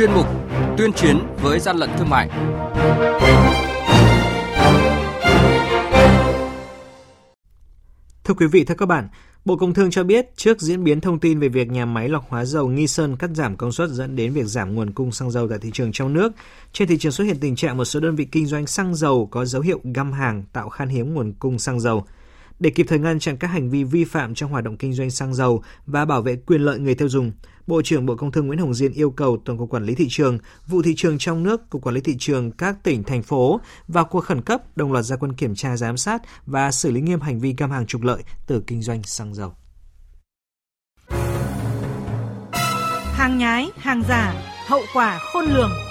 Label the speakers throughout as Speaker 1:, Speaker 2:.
Speaker 1: chuyên mục Tuyên chiến với gian lận thương mại.
Speaker 2: Thưa quý vị, thưa các bạn, Bộ Công Thương cho biết trước diễn biến thông tin về việc nhà máy lọc hóa dầu Nghi Sơn cắt giảm công suất dẫn đến việc giảm nguồn cung xăng dầu tại thị trường trong nước, trên thị trường xuất hiện tình trạng một số đơn vị kinh doanh xăng dầu có dấu hiệu găm hàng tạo khan hiếm nguồn cung xăng dầu. Để kịp thời ngăn chặn các hành vi vi phạm trong hoạt động kinh doanh xăng dầu và bảo vệ quyền lợi người tiêu dùng, Bộ trưởng Bộ Công Thương Nguyễn Hồng Diên yêu cầu Tổng cục Quản lý thị trường, vụ thị trường trong nước, Cục Quản lý thị trường các tỉnh thành phố vào cuộc khẩn cấp đồng loạt ra quân kiểm tra giám sát và xử lý nghiêm hành vi găm hàng trục lợi từ kinh doanh xăng dầu.
Speaker 3: Hàng nhái, hàng giả, hậu quả khôn lường.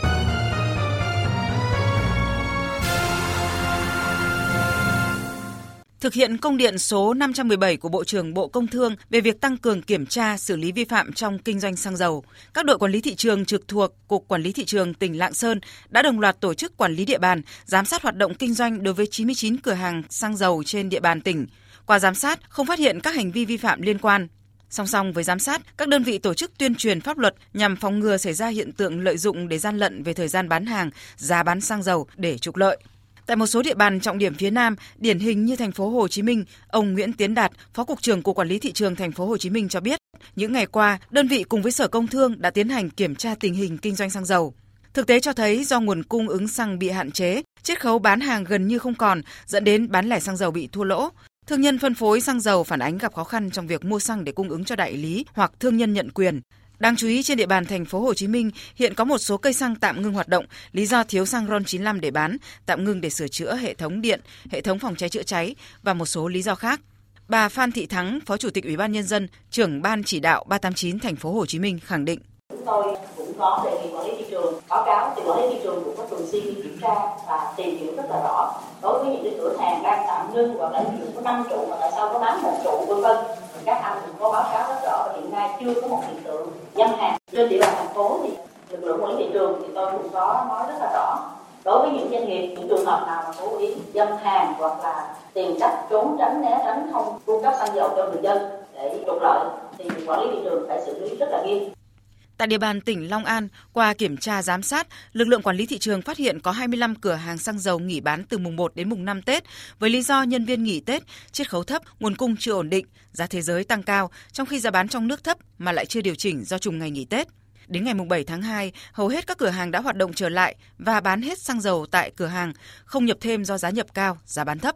Speaker 3: Thực hiện công điện số 517 của Bộ trưởng Bộ Công Thương về việc tăng cường kiểm tra xử lý vi phạm trong kinh doanh xăng dầu, các đội quản lý thị trường trực thuộc Cục Quản lý thị trường tỉnh Lạng Sơn đã đồng loạt tổ chức quản lý địa bàn, giám sát hoạt động kinh doanh đối với 99 cửa hàng xăng dầu trên địa bàn tỉnh. Qua giám sát, không phát hiện các hành vi vi phạm liên quan. Song song với giám sát, các đơn vị tổ chức tuyên truyền pháp luật nhằm phòng ngừa xảy ra hiện tượng lợi dụng để gian lận về thời gian bán hàng, giá bán xăng dầu để trục lợi. Tại một số địa bàn trọng điểm phía Nam, điển hình như thành phố Hồ Chí Minh, ông Nguyễn Tiến Đạt, Phó cục trưởng Cục Quản lý thị trường thành phố Hồ Chí Minh cho biết, những ngày qua, đơn vị cùng với Sở Công Thương đã tiến hành kiểm tra tình hình kinh doanh xăng dầu. Thực tế cho thấy do nguồn cung ứng xăng bị hạn chế, chiết khấu bán hàng gần như không còn, dẫn đến bán lẻ xăng dầu bị thua lỗ. Thương nhân phân phối xăng dầu phản ánh gặp khó khăn trong việc mua xăng để cung ứng cho đại lý hoặc thương nhân nhận quyền. Đáng chú ý trên địa bàn thành phố Hồ Chí Minh hiện có một số cây xăng tạm ngưng hoạt động, lý do thiếu xăng RON 95 để bán, tạm ngưng để sửa chữa hệ thống điện, hệ thống phòng cháy chữa cháy và một số lý do khác. Bà Phan Thị Thắng, Phó Chủ tịch Ủy ban nhân dân, trưởng ban chỉ đạo 389 thành phố Hồ Chí Minh khẳng định.
Speaker 4: Chúng tôi cũng có đề nghị quản lý thị trường báo cáo thì quản lý thị trường cũng có thường xuyên đi kiểm tra và tìm hiểu rất là rõ đối với những cái cửa hàng đang tạm ngưng hoặc là ví dụ có năm trụ mà tại sao có bán một trụ, vân vân. Thì các anh cũng có báo cáo rất rõ và hiện nay chưa có một hiện tượng dân hàng. Trên địa bàn thành phố thì lực lượng quản lý thị trường thì tôi cũng có nói rất là rõ. Đối với những doanh nghiệp, những trường hợp nào mà cố ý dâm hàng hoặc là tìm cách trốn tránh né tránh không cung cấp xăng dầu cho người dân để trục lợi thì quản lý thị trường phải xử lý rất là nghiêm.
Speaker 3: Tại địa bàn tỉnh Long An, qua kiểm tra giám sát, lực lượng quản lý thị trường phát hiện có 25 cửa hàng xăng dầu nghỉ bán từ mùng 1 đến mùng 5 Tết với lý do nhân viên nghỉ Tết, chiết khấu thấp, nguồn cung chưa ổn định, giá thế giới tăng cao, trong khi giá bán trong nước thấp mà lại chưa điều chỉnh do trùng ngày nghỉ Tết. Đến ngày 7 tháng 2, hầu hết các cửa hàng đã hoạt động trở lại và bán hết xăng dầu tại cửa hàng, không nhập thêm do giá nhập cao, giá bán thấp.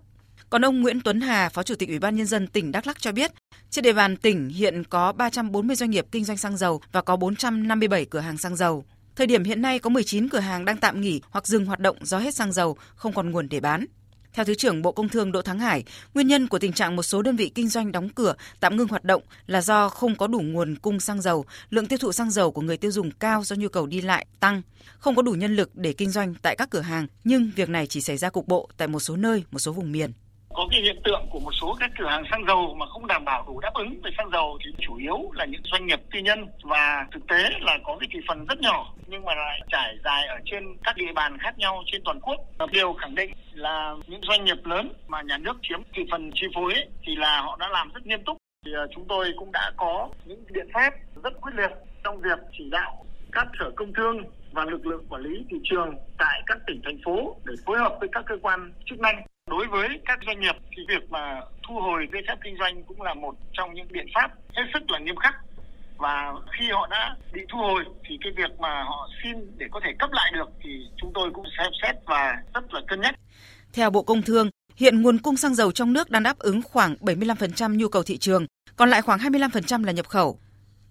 Speaker 3: Còn ông Nguyễn Tuấn Hà, Phó Chủ tịch Ủy ban Nhân dân tỉnh Đắk Lắk cho biết, trên địa bàn tỉnh hiện có 340 doanh nghiệp kinh doanh xăng dầu và có 457 cửa hàng xăng dầu. Thời điểm hiện nay có 19 cửa hàng đang tạm nghỉ hoặc dừng hoạt động do hết xăng dầu, không còn nguồn để bán. Theo Thứ trưởng Bộ Công Thương Đỗ Thắng Hải, nguyên nhân của tình trạng một số đơn vị kinh doanh đóng cửa, tạm ngưng hoạt động là do không có đủ nguồn cung xăng dầu, lượng tiêu thụ xăng dầu của người tiêu dùng cao do nhu cầu đi lại tăng, không có đủ nhân lực để kinh doanh tại các cửa hàng, nhưng việc này chỉ xảy ra cục bộ tại một số nơi, một số vùng miền
Speaker 5: có cái hiện tượng của một số các cửa hàng xăng dầu mà không đảm bảo đủ đáp ứng về xăng dầu thì chủ yếu là những doanh nghiệp tư nhân và thực tế là có cái thị phần rất nhỏ nhưng mà lại trải dài ở trên các địa bàn khác nhau trên toàn quốc. Điều khẳng định là những doanh nghiệp lớn mà nhà nước chiếm thị phần chi phối ấy, thì là họ đã làm rất nghiêm túc. Thì ờ, chúng tôi cũng đã có những biện pháp rất quyết liệt trong việc chỉ đạo các sở công thương và lực lượng quản lý thị trường tại các tỉnh thành phố để phối hợp với các cơ quan chức năng Đối với các doanh nghiệp thì việc mà thu hồi giấy phép kinh doanh cũng là một trong những biện pháp hết sức là nghiêm khắc và khi họ đã bị thu hồi thì cái việc mà họ xin để có thể cấp lại được thì chúng tôi cũng xem xét và rất là cân nhắc.
Speaker 3: Theo Bộ Công Thương, hiện nguồn cung xăng dầu trong nước đang đáp ứng khoảng 75% nhu cầu thị trường, còn lại khoảng 25% là nhập khẩu.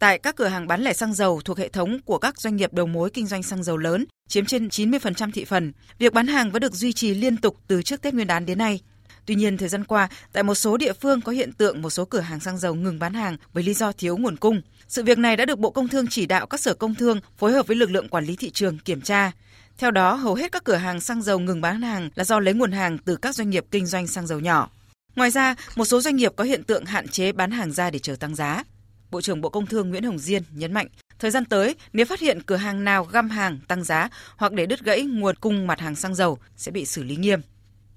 Speaker 3: Tại các cửa hàng bán lẻ xăng dầu thuộc hệ thống của các doanh nghiệp đầu mối kinh doanh xăng dầu lớn, chiếm trên 90% thị phần, việc bán hàng vẫn được duy trì liên tục từ trước Tết Nguyên đán đến nay. Tuy nhiên, thời gian qua, tại một số địa phương có hiện tượng một số cửa hàng xăng dầu ngừng bán hàng với lý do thiếu nguồn cung. Sự việc này đã được Bộ Công Thương chỉ đạo các sở công thương phối hợp với lực lượng quản lý thị trường kiểm tra. Theo đó, hầu hết các cửa hàng xăng dầu ngừng bán hàng là do lấy nguồn hàng từ các doanh nghiệp kinh doanh xăng dầu nhỏ. Ngoài ra, một số doanh nghiệp có hiện tượng hạn chế bán hàng ra để chờ tăng giá. Bộ trưởng Bộ Công Thương Nguyễn Hồng Diên nhấn mạnh, thời gian tới nếu phát hiện cửa hàng nào găm hàng tăng giá hoặc để đứt gãy nguồn cung mặt hàng xăng dầu sẽ bị xử lý nghiêm.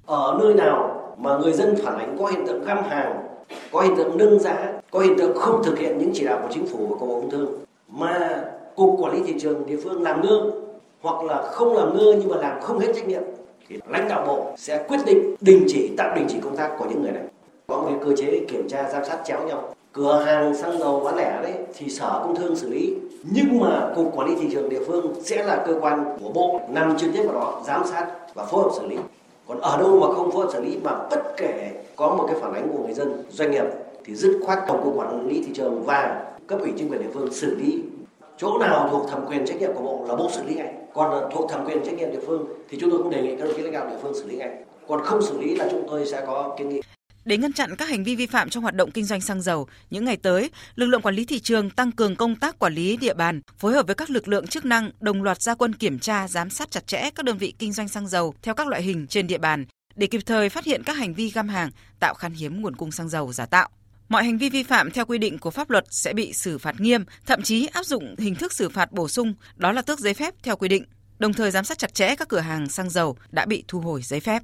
Speaker 6: Ở nơi nào mà người dân phản ánh có hiện tượng găm hàng, có hiện tượng nâng giá, có hiện tượng không thực hiện những chỉ đạo của chính phủ và của Bộ Công Thương mà cục quản lý thị trường địa phương làm ngơ hoặc là không làm ngơ nhưng mà làm không hết trách nhiệm thì lãnh đạo bộ sẽ quyết định đình chỉ tạm đình chỉ công tác của những người này có một cơ chế kiểm tra giám sát chéo nhau cửa hàng xăng dầu bán lẻ đấy, thì sở công thương xử lý. Nhưng mà cục quản lý thị trường địa phương sẽ là cơ quan của bộ, nằm trực tiếp vào đó giám sát và phối hợp xử lý. Còn ở đâu mà không phối hợp xử lý mà bất kể có một cái phản ánh của người dân, doanh nghiệp, thì dứt khoát tổng cục quản lý thị trường và cấp ủy chính quyền địa phương xử lý. Chỗ nào thuộc thẩm quyền trách nhiệm của bộ là bộ xử lý ngay. Còn thuộc thẩm quyền trách nhiệm địa phương thì chúng tôi cũng đề nghị các đồng chí lãnh đạo địa phương xử lý ngay. Còn không xử lý là chúng tôi sẽ có kiến nghị
Speaker 3: để ngăn chặn các hành vi vi phạm trong hoạt động kinh doanh xăng dầu, những ngày tới, lực lượng quản lý thị trường tăng cường công tác quản lý địa bàn, phối hợp với các lực lượng chức năng đồng loạt gia quân kiểm tra, giám sát chặt chẽ các đơn vị kinh doanh xăng dầu theo các loại hình trên địa bàn để kịp thời phát hiện các hành vi găm hàng, tạo khan hiếm nguồn cung xăng dầu giả tạo. Mọi hành vi vi phạm theo quy định của pháp luật sẽ bị xử phạt nghiêm, thậm chí áp dụng hình thức xử phạt bổ sung, đó là tước giấy phép theo quy định. Đồng thời giám sát chặt chẽ các cửa hàng xăng dầu đã bị thu hồi giấy phép.